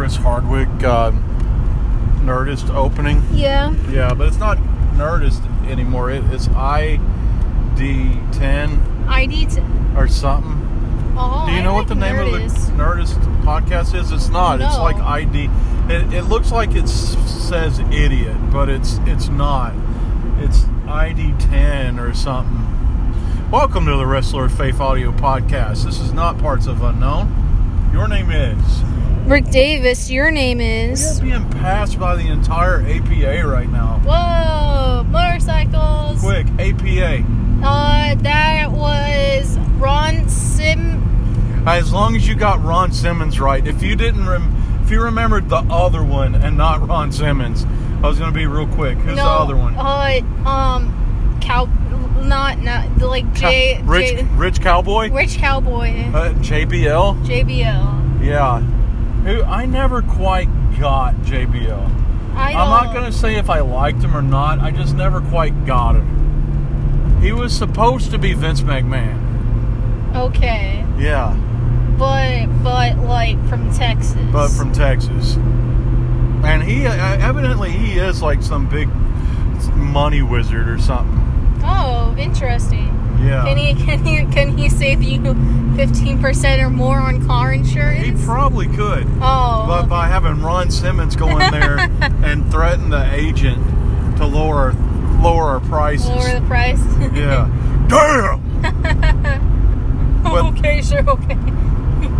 Chris Hardwick uh, Nerdist opening. Yeah. Yeah, but it's not Nerdist anymore. It, it's ID10 ID. T- or something. oh, Do you I know like what the name Nerdist. of the Nerdist podcast is? It's not. It's like ID. It, it looks like it says idiot, but it's it's not. It's ID10 or something. Welcome to the Wrestler Faith Audio Podcast. This is not Parts of Unknown. Your name is. Rick Davis. Your name We are being passed by the entire APA right now. Whoa! Motorcycles. Quick, APA. Uh, that was Ron Sim. As long as you got Ron Simmons right. If you didn't, rem- if you remembered the other one and not Ron Simmons, I was going to be real quick. Who's no, the other one? Uh, um, cow. Not not like J. Cow- Rich, J- Rich Cowboy. Rich Cowboy. Uh, JBL. JBL. Yeah. Who I never quite got JBL. I I'm not going to say if I liked him or not. I just never quite got him. He was supposed to be Vince McMahon. Okay, Yeah, but but like from Texas. but from Texas. And he uh, evidently he is like some big money wizard or something. Oh, interesting. Yeah. Can he can he can he save you fifteen percent or more on car insurance? He probably could. oh, But by having Ron Simmons go in there and threaten the agent to lower lower our prices. lower the price. yeah. Damn. But- okay, sure, okay.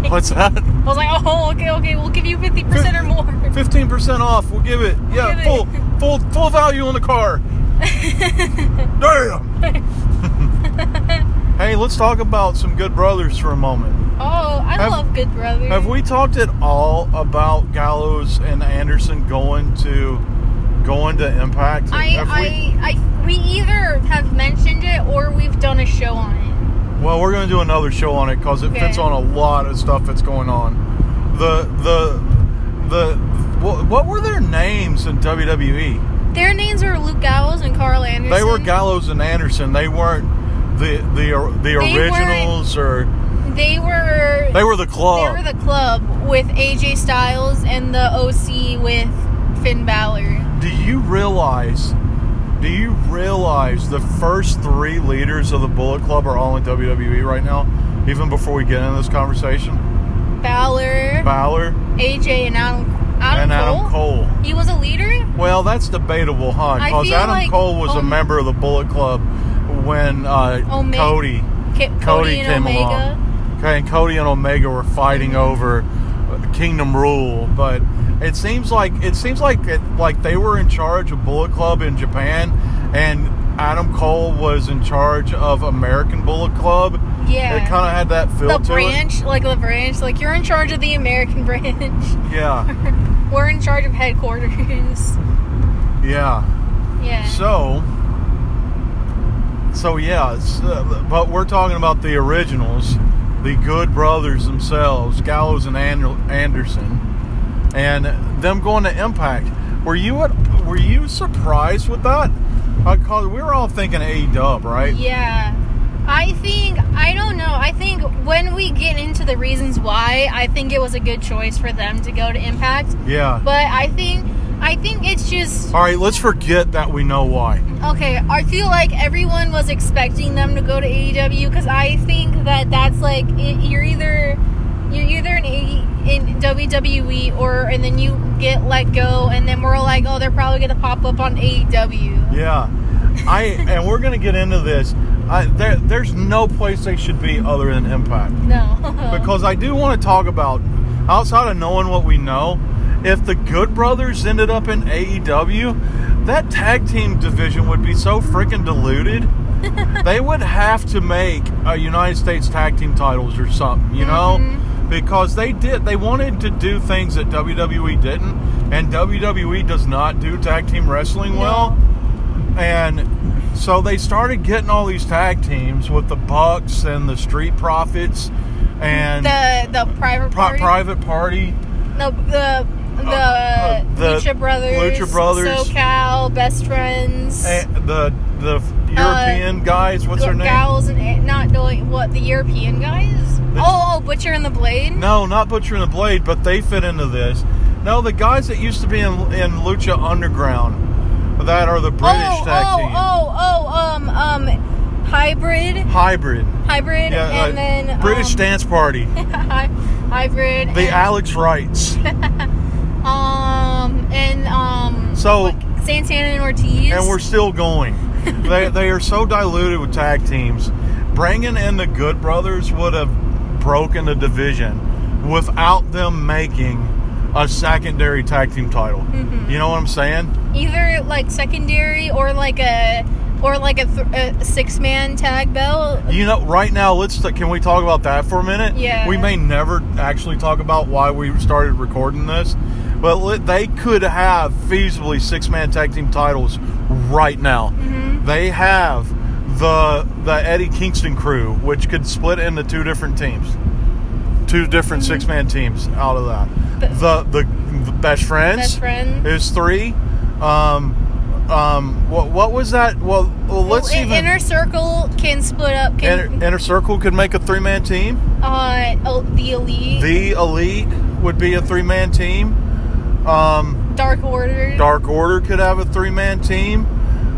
What's that? I was like, oh, okay, okay, we'll give you fifty percent or more. Fifteen percent off. We'll give it. Yeah, give it. full full full value on the car. Damn. Hey, let's talk about some good brothers for a moment. Oh, I Have- love Good Brothers. Have we talked at all about Gallows and Anderson going to going to Impact? I, Have we- I, I, we either have mentioned it or we've done a show on it. Well, we're going to do another show on it because it fits on a lot of stuff that's going on. The the the what, what were their names in WWE? Their names were Luke Gallows and Karl Anderson. They were Gallows and Anderson. They weren't the the the They originals or They were. they were the club. They were the club with AJ Styles and the OC with Finn Balor. do you realize? Do you realize the first three leaders of the Bullet Club are all in WWE right now? Even before we get into this conversation, Balor, Balor AJ, and Adam, Adam and Adam Cole. He was a leader. Well, that's debatable, huh? Because Adam like- Cole was a member of the Bullet Club when uh, Ome- Cody K- Cody, Cody and came Omega. along. Okay, and Cody and Omega were fighting over Kingdom Rule, but it seems like it seems like it, like they were in charge of Bullet Club in Japan, and Adam Cole was in charge of American Bullet Club. Yeah. it kind of had that feel The branch, like the branch, like you're in charge of the American branch. Yeah, We're in charge of headquarters. yeah. Yeah. So, so yeah, uh, but we're talking about the originals, the Good Brothers themselves, Gallows and Anderson, and them going to Impact. Were you at, were you surprised with that? Because we were all thinking A Dub, right? Yeah. I think I don't know. I think when we get into the reasons why, I think it was a good choice for them to go to Impact. Yeah. But I think I think it's just All right, let's forget that we know why. okay. I feel like everyone was expecting them to go to AEW because I think that that's like it, you're either you're either in A, in WWE or and then you get let go and then we're like oh they're probably gonna pop up on AEW. Yeah, I and we're gonna get into this. I, there, there's no place they should be other than Impact. No. because I do want to talk about outside of knowing what we know. If the Good Brothers ended up in AEW, that tag team division would be so freaking diluted. they would have to make a United States tag team titles or something, you know? Mhm. Because they did, they wanted to do things that WWE didn't, and WWE does not do tag team wrestling well. And so they started getting all these tag teams with the Bucks and the Street Profits and the the private Pri- party. Private Party. No, the the, uh, the Lucha Brothers, Lucha Brothers. SoCal, Best Friends, And the the European guys, what's their name? Gals and not doing what the European guys. The- oh, oh, Butcher and the Blade. No, not Butcher and the Blade, but they fit into this. No, the guys that used to be in, in Lucha Underground that are the British oh, tag oh, team. oh, oh, um, um, hybrid, Hybrid. hybrid, Yeah, and uh, then British um, Dance Party. hybrid, The Alex Wrights. um, and um, So- like Santana and Ortiz, and we're still going. they, they are so diluted with tag teams. Bringing in the Good Brothers would have broken the division without them making a secondary tag team title. Mm-hmm. You know what I'm saying? either like secondary or like a or like a, th- a six man tag belt. You know, right now, let's can we talk about that for a minute? Yeah. We may never actually talk about why we started recording this, but they could have feasibly six man tag team titles right now. Mm-hmm. They have the the Eddie Kingston crew, which could split into two different teams, two different six man teams out of that. Mm-hmm. But- The the, the best friends Best friend. is three. Um, um, what what was that? Well, well let's Well, even. inner circle can split up. Can Inner, Inner Circle could make a three man team. uh the elite, The Elite would be a three man team. Um, dark order. Dark Order could have a three man team.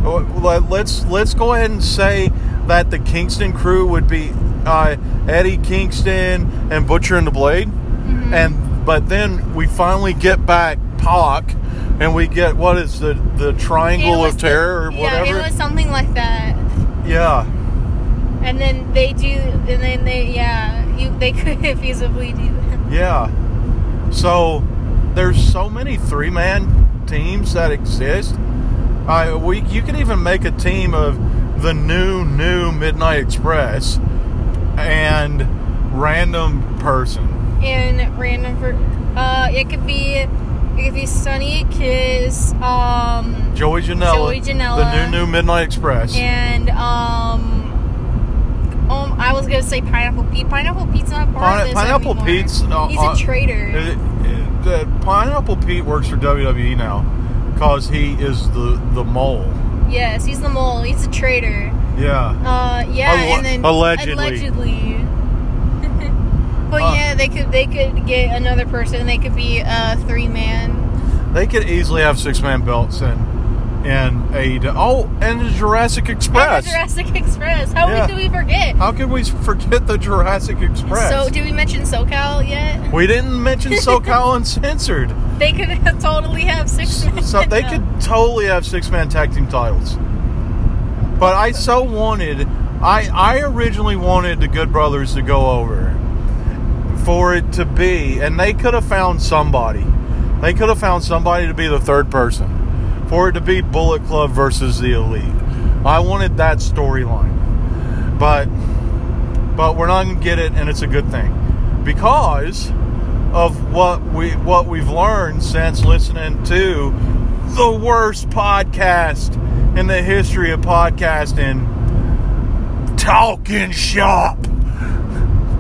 Uh, let- Let's let's go ahead and say that the Kingston crew would be uh, Eddie Kingston and Butcher and the Blade, Mm-hmm. and but then we finally get back Pac, and we get what is the the Triangle of the- Terror or Yeah, whatever? it was something like that. yeah. And then they do, and then they, yeah, you they could feasibly do that. Yeah. So there's so many three man teams that exist. Uh, we you can even make a team of the new new Midnight Express and random person. And random, for, uh, it could be, it could be Sonny Kiss, um, Joey Janela, Joey Janela. the new new Midnight Express. and um, um, I was gonna say Pineapple Pete. Pineapple Pete's not part Pine- of this Pineapple anymore. Pete's, uh, He's uh, a traitor. It- the Pineapple Pete works for WWE now because he is the the mole. yes, he's the mole. He's a traitor. Yeah. Uh, yeah, Alle- and then allegedly. allegedly. but Uh, yeah, they could they could get another person. They could be a three man. They could easily have six man belts and and AEW. Oh, and the Jurassic Express. The Jurassic Express. How Yeah. do we forget? How could we forget the Jurassic Express? So, did we mention yet? We didn't mention SoCal Uncensored. They could have totally have six. So they could totally have six man tag team titles. But I so wanted I I originally wanted the Good Brothers to go over for it to be and they could have found somebody. They could have found somebody to be the third person. For it to be Bullet Club versus the Elite. I wanted that storyline. But but we're not gonna get it and it's a good thing. Because of what we what we've learned since listening to the worst podcast in the history of podcasting, Talking Shop,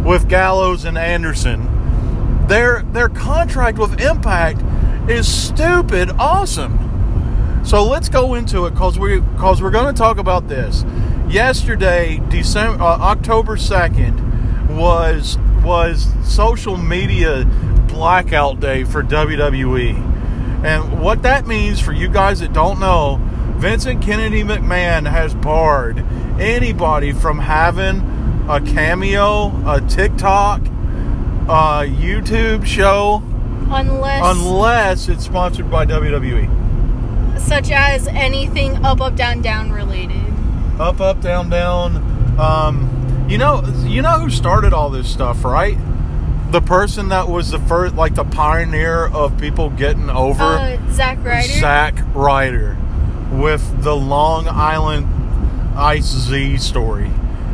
with Gallows and Anderson. Their their contract with Impact is stupid awesome. So let's go into it because we because we're going to talk about this. Yesterday, December uh, October second was was social media blackout day for WWE, and what that means for you guys that don't know, Vincent Kennedy McMahon has barred anybody from having a cameo, a TikTok, a YouTube show, unless, unless it's sponsored by WWE. such as anything up, up, down, down related. Up, up, down, down. Um, you know, you know who started all this stuff, right? The person that was the first, like the pioneer of people getting over Uh, Zack Ryder. Zack Ryder with the Long Island Ice Z story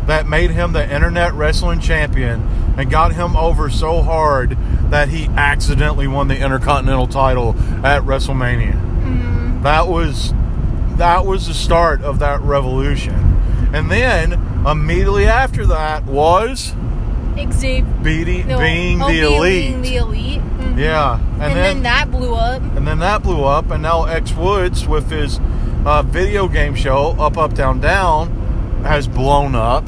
that made him the internet wrestling champion and got him over so hard that he accidentally won the Intercontinental title at WrestleMania. Mhm. That was that was the start of that revolution. And then immediately after that was Xavier. beating, no, being oh, the elite. being the elite. Mhm. yeah, And, then, that blew up. and then that blew up, and now X Woods with his uh, video game show Up Up Down Down has blown up.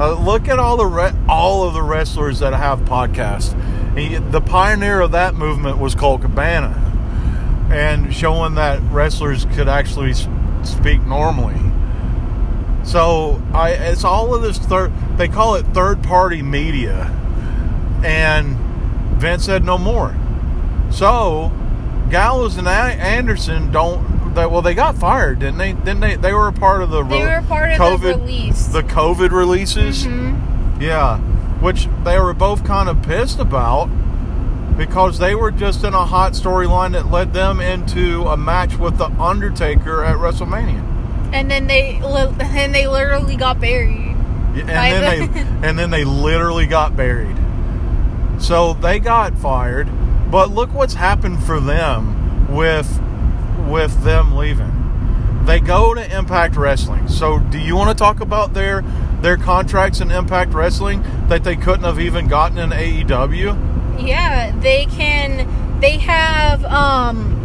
Uh, look at all the re- all of the wrestlers that have podcasts. He, the pioneer of that movement was Colt Cabana, and showing that wrestlers could actually speak normally. So I, it's all of this third. They call it third party media, and Vince said no more. So Gallows and Anderson don't. They, well, they got fired, didn't they? Didn't they? They were a part of the. They re- were part of COVID, the release. The COVID releases. Mhm. Yeah, which they were both kind of pissed about because they were just in a hot storyline that led them into a match with the Undertaker at WrestleMania. And then they and they literally got buried. Yeah, And then the- they and then they literally got buried. So they got fired, but look what's happened for them with with them leaving. They go to Impact Wrestling. So do you want to talk about their their contracts in Impact Wrestling that they couldn't have even gotten in AEW? Yeah, they can. They have um,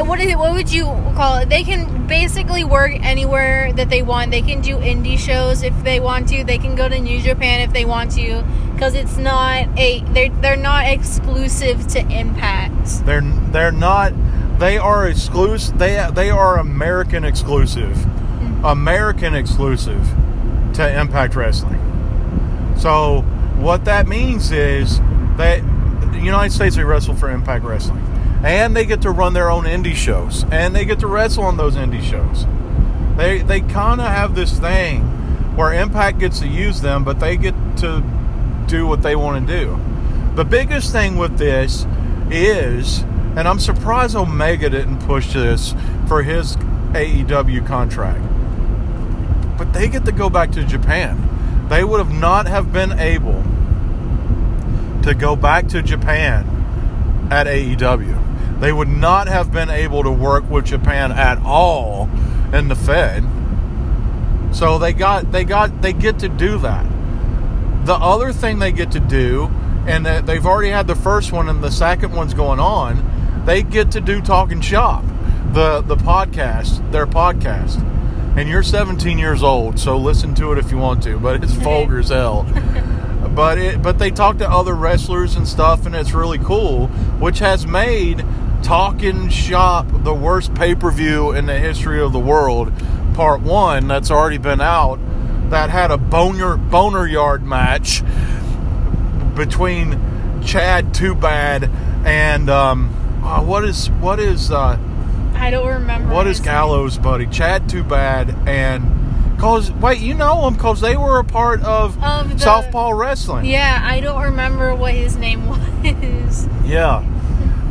what is it? What would you call it? They can basically work anywhere that they want. They can do indie shows if they want to. They can go to New Japan if they want to, because it's not a. They're they're not exclusive to Impact. They're they're not. They are exclusive. They they are American exclusive, mm-hmm. American exclusive to Impact Wrestling. So what that means is that the United States they wrestle for Impact Wrestling, and they get to run their own indie shows, and they get to wrestle on those indie shows. They they kind of have this thing where Impact gets to use them, but they get to do what they want to do. The biggest thing with this is, and I'm surprised Omega didn't push this for his AEW contract, but they get to go back to Japan. They would have not have been able to go back to Japan at AEW. They would not have been able to work with Japan at all in the Fed. So they got they got they get to do that. The other thing they get to do, and that they've already had the first one and the second one's going on, they get to do talking shop, the the podcast, their podcast. And you're 17 years old, so listen to it if you want to, but it's vulgar as hell. but it but they talk to other wrestlers and stuff and it's really cool, which has made Talking Shop the worst pay-per-view in the history of the world. Part 1 that's already been out that had a boner boner yard match between Chad Too Bad and um, uh, what is what is uh, I don't remember. what is his name. Gallows buddy Chad Too Bad and cause wait you know them cause they were a part of, Of the- Southpaw Wrestling Yeah, I don't remember what his name was. Yeah.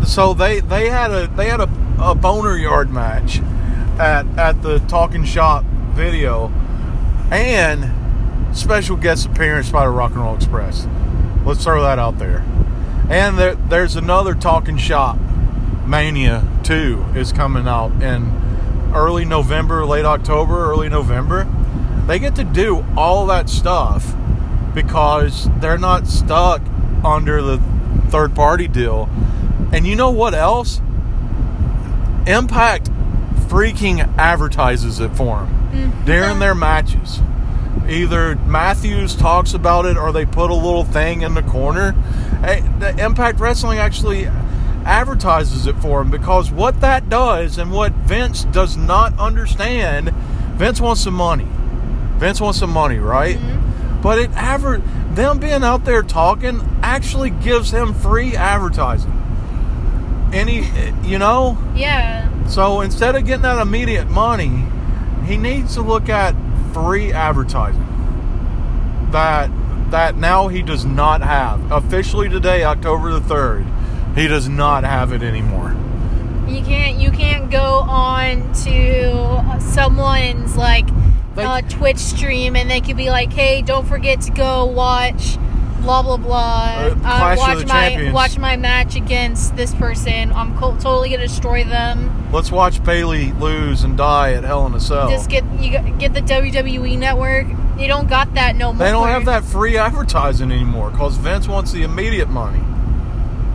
So they they had a they had a, a boner yard match at at the Talking Shop video, and special guest appearance by the Rock and Roll Express. Let's throw that out there. And there, there's another Talking Shop Mania 2 is coming out in early November, late October, early November. They get to do all that stuff because they're not stuck under the third party deal. And you know what else? Impact freaking advertises it for mm. them during their matches. Either Matthews talks about it or they put a little thing in the corner. Hey, the Impact Wrestling actually advertises it for them because what that does and what Vince does not understand, Vince wants some money. Vince wants some money, right? Mm-hmm. But it aver- them being out there talking actually gives him free advertising. Any, you know, Yeah. so instead of getting that immediate money, he needs to look at free advertising. That that now he does not have officially today, October the third. He does not have it anymore. You can't you can't go on to someone's like Like- uh, Twitch stream and they could be like, "Hey, don't forget to go watch blah blah blah. Uh, of watch my Champions." watch my match against this person. I'm co- totally gonna destroy them. Let's watch Bayley lose and die at Hell in a Cell. Just get you get the WWE network. You don't got that no more. They don't have that free advertising anymore because Vince wants the immediate money.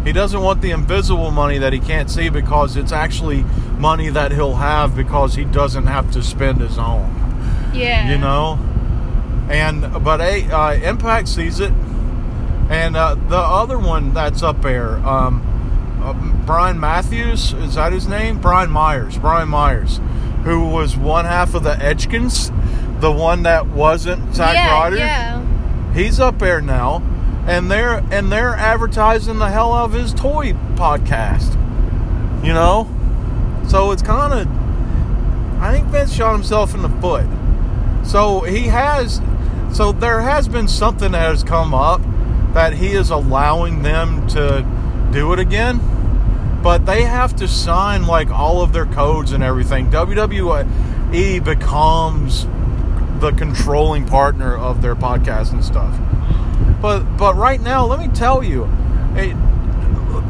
He doesn't want the invisible money that he can't see because it's actually money that he'll have because he doesn't have to spend his own. Yeah. You know, and but hey, uh, Impact sees it. And uh, the other one that's up there, um, uh, Brian Matthews, is that his name? Brian Myers. Brian Myers, who was one half of the Edgekins, the one that wasn't Zack yeah, Ryder. yeah. He's up there now, and they're and they're advertising the hell out of his toy podcast. You know, so it's kind of. I think Vince shot himself in the foot. So he has. So there has been something that has come up that he is allowing them to do it again, but they have to sign like all of their codes and everything. WWE becomes the controlling partner of their podcast and stuff. But but right now, let me tell you, it,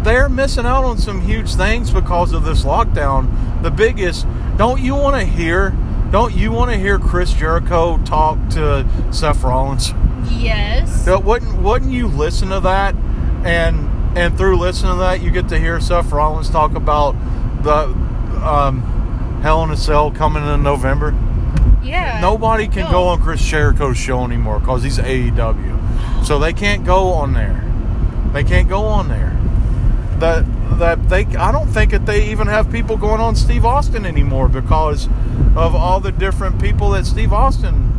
they're missing out on some huge things because of this lockdown. The biggest, don't you want to hear? Don't you want to hear Chris Jericho talk to Seth Rollins? Yes. Wouldn't wouldn't you listen to that? And and through listening to that, you get to hear Seth Rollins talk about the um, Hell in a Cell coming in November. Yeah. Nobody can No. go on Chris Jericho's show anymore because he's AEW. So they can't go on there. They can't go on there. That that they I don't think that they even have people going on Steve Austin anymore because of all the different people that Steve Austin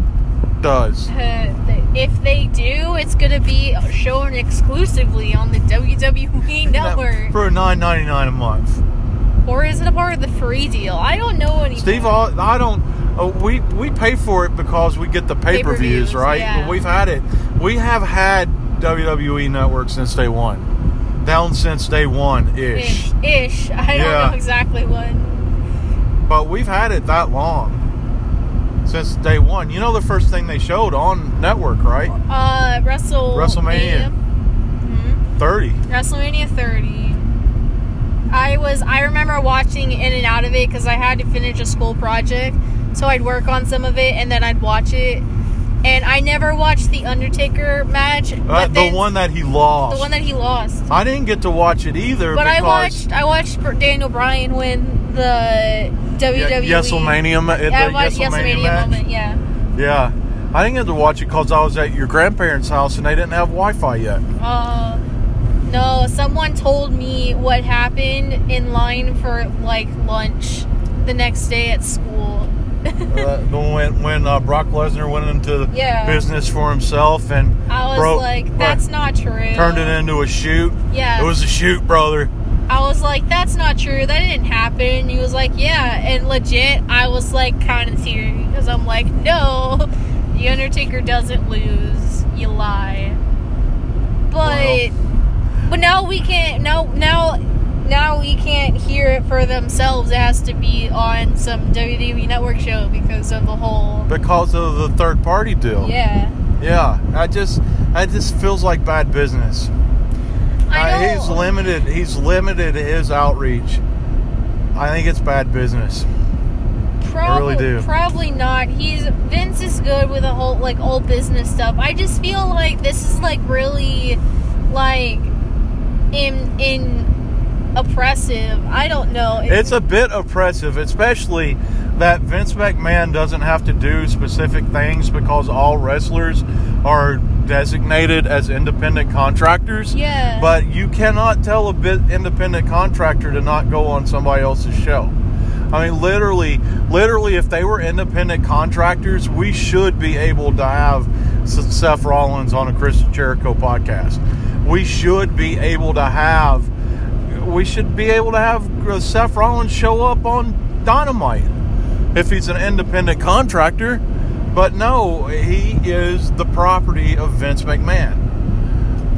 does. Uh, if they do, it's gonna be shown exclusively on the WWE network, For nine ninety nine a month. or is it a part of the free deal? I don't know anymore. Steve, I don't. Uh, we we pay for it because we get the pay per views, right? yeah. But we've had it. We have had WWE Network since day one, down since day one ish. ish, ish. I Yeah. don't know exactly when. But we've had it that long since day one. You know the first thing they showed on network, right? Uh, Wrestle WrestleMania. Mhm. Thirty. WrestleMania 30. I was I remember watching in and out of it because I had to finish a school project, so I'd work on some of it and then I'd watch it. And I never watched the Undertaker match, Uh, but the then- one that he lost. the one that he lost. I didn't get to watch it either. But I watched I watched Daniel Bryan win the WWE. Ye- Yeselmania, ma- the Yeah, I watched Yeselmania match. moment. Yeah. Yeah, I didn't get to watch it because I was at your grandparents' house and they didn't have Wi-Fi yet. Uh, no, someone told me what happened in line for like lunch the next day at school. uh, when when uh, Brock Lesnar went into Yeah. business for himself and I was broke- like, that's not true. turned it into a shoot. Yeah. It was a shoot, brother. I was like, that's not true. That didn't happen. And he was like, yeah. And legit, I was like, kind of tearing because I'm like, no, the Undertaker doesn't lose. You lie. But but now we can't. Now now now we can't hear it for themselves. It has to be on some WWE Network show because of the whole. Because of the third party deal. Yeah. Yeah, I just that just feels like bad business. I know. he's limited. He's limited his outreach. I think it's bad business. Probably, really do. Probably not. He's Vince is good with the whole like old business stuff. I just feel like this is like really like in in oppressive. I don't know. It's a bit oppressive, especially that Vince McMahon doesn't have to do specific things because all wrestlers are designated as independent contractors. Yeah. But you cannot tell a bit independent contractor to not go on somebody else's show. I mean, literally, literally, if they were independent contractors, we should be able to have Seth Rollins on a Chris Jericho podcast. We should be able to have, we should be able to have Seth Rollins show up on Dynamite if he's an independent contractor. But no, he is the property of Vince McMahon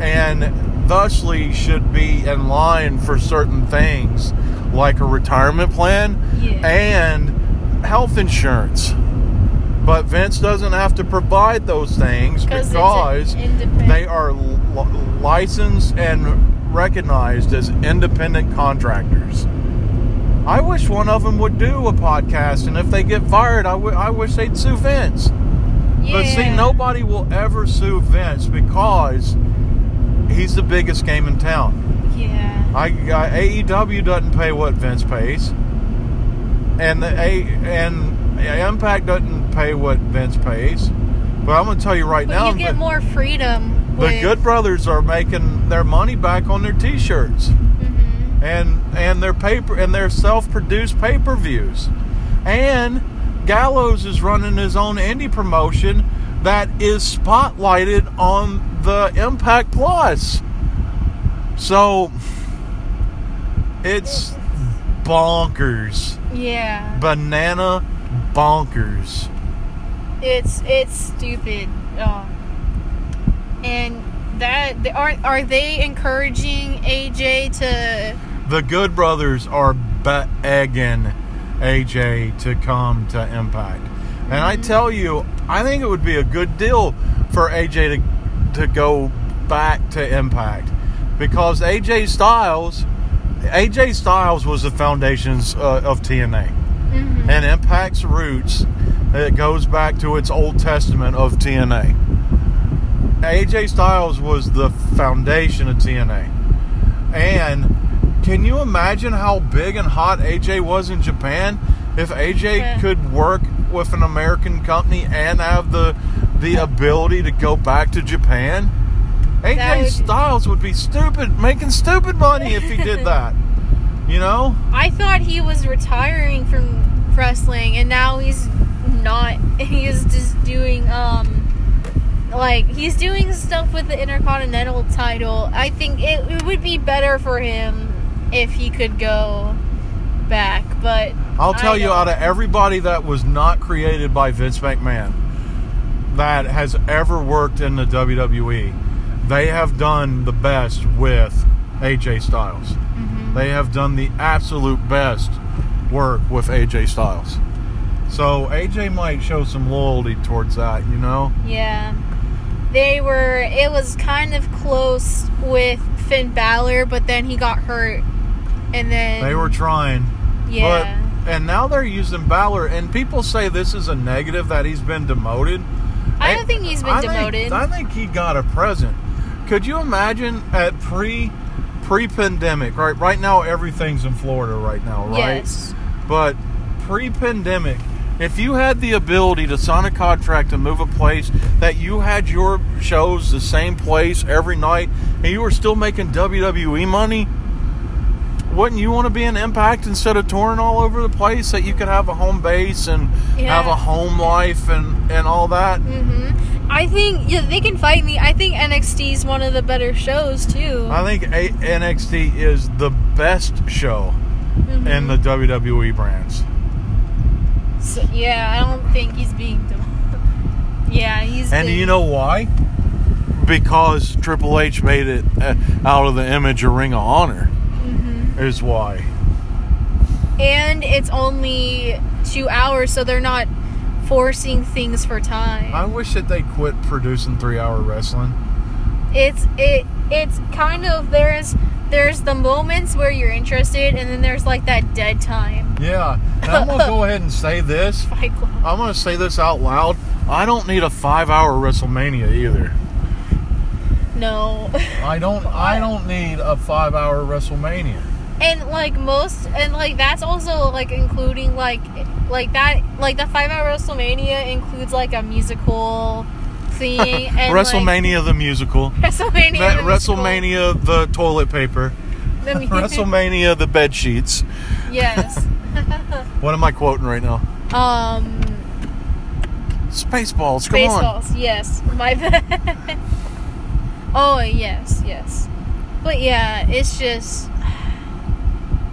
and thusly should be in line for certain things like a retirement plan Yeah. and health insurance. But Vince doesn't have to provide those things 'Cause because they are licensed and recognized as independent contractors. I wish one of them would do a podcast, and if they get fired, I wish they'd sue Vince. But see, nobody will ever sue Vince because he's the biggest game in town. Yeah. I, I AEW doesn't pay what Vince pays, and the A and Impact doesn't pay what Vince pays. But I'm going to tell you right But now, you get more freedom The with- Good Brothers are making their money back on their T-shirts. And and their paper and their self-produced pay-per-views, and Gallows is running his own indie promotion that is spotlighted on the Impact Plus. So it's bonkers, Yeah. banana bonkers. It's it's stupid. Oh. And that they- are are they encouraging AJ to The Good Brothers are begging AJ to come to Impact. And I tell you, I think it would be a good deal for AJ to, to go back to Impact because AJ Styles, AJ Styles was the foundations uh, of TNA. Mhm. And Impact's roots, it goes back to its Old Testament of TNA. AJ Styles was the foundation of TNA. And can you imagine how big and hot AJ was in Japan? If AJ Yeah. could work with an American company and have the the ability to go back to Japan, AJ would- Styles would be stupid, making stupid money if he did that. You know? I thought he was retiring from wrestling and now he's not he's just doing um like he's doing stuff with the intercontinental title. I think it, it would be better for him if he could go back, but I'll tell you, out of everybody that was not created by Vince McMahon that has ever worked in the WWE, they have done the best with AJ Styles. Mhm. They have done the absolute best work with AJ Styles. So AJ might show some loyalty towards that, you know? Yeah. They were it was kind of close with Finn Balor, but then he got hurt. And then They were trying. Yeah. But and now they're using Balor and people say this is a negative that he's been demoted. I don't think he's been I think- demoted. I think he got a present. Could you imagine at pre pre pandemic, right? Right now everything's in Florida right now, right? Yes. But pre pandemic, if you had the ability to sign a contract to move a place that you had your shows the same place every night and you were still making WWE money, wouldn't you want to be in Impact instead of touring all over the place that you could have a home base and Yeah. have a home life and, and all that? hmm I think yeah, they can fight me. I think NXT is one of the better shows too. I think a- NXT is the best show Mhm. in the WWE brands. So, yeah, I don't think he's being. Dem- yeah, he's. And do you know why? Because Triple H made it uh, out of the image of Ring of Honor. Is why. And it's only two hours, so they're not forcing things for time. I wish that they quit producing three hour wrestling. it's it it's kind of there's there's the moments where you're interested, and then there's like that dead time. Yeah. And I'm to go ahead and say this. I'm to say this out loud. I don't need a five hour WrestleMania either. No. I don't. I don't need a five hour WrestleMania. And like most and like that's also like including like like that like the five hour WrestleMania includes like a musical thing and like- WrestleMania the musical. WrestleMania That the musical- the toilet paper. the WrestleMania the bed sheets. yes What am I quoting right now? um Spaceballs. Come on. Baseballs, yes. My bad. oh yes, yes. But yeah, it's just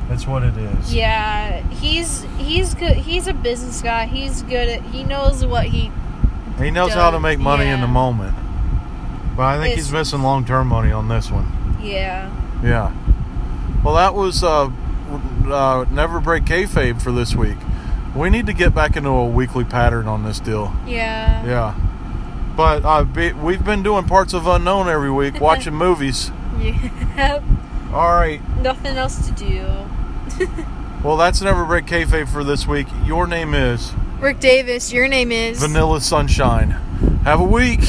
That's what it is. yeah. He's he's good. He's a business guy. He's good at. He knows what he. He knows how to make money in the moment. But I think he's missing long term money on this one. Yeah. Yeah. Well, that was uh, uh, Never Break Kayfabe for this week. We need to get back into a weekly pattern on this deal. Yeah. Yeah. But uh, be, we've been doing parts of Unknown every week, watching movies. Yep. All right. Nothing else to do. Well, that's Never Break Kayfabe for this week. Your name is Rick Davis. Your name is. Vanilla Sunshine. Have a week.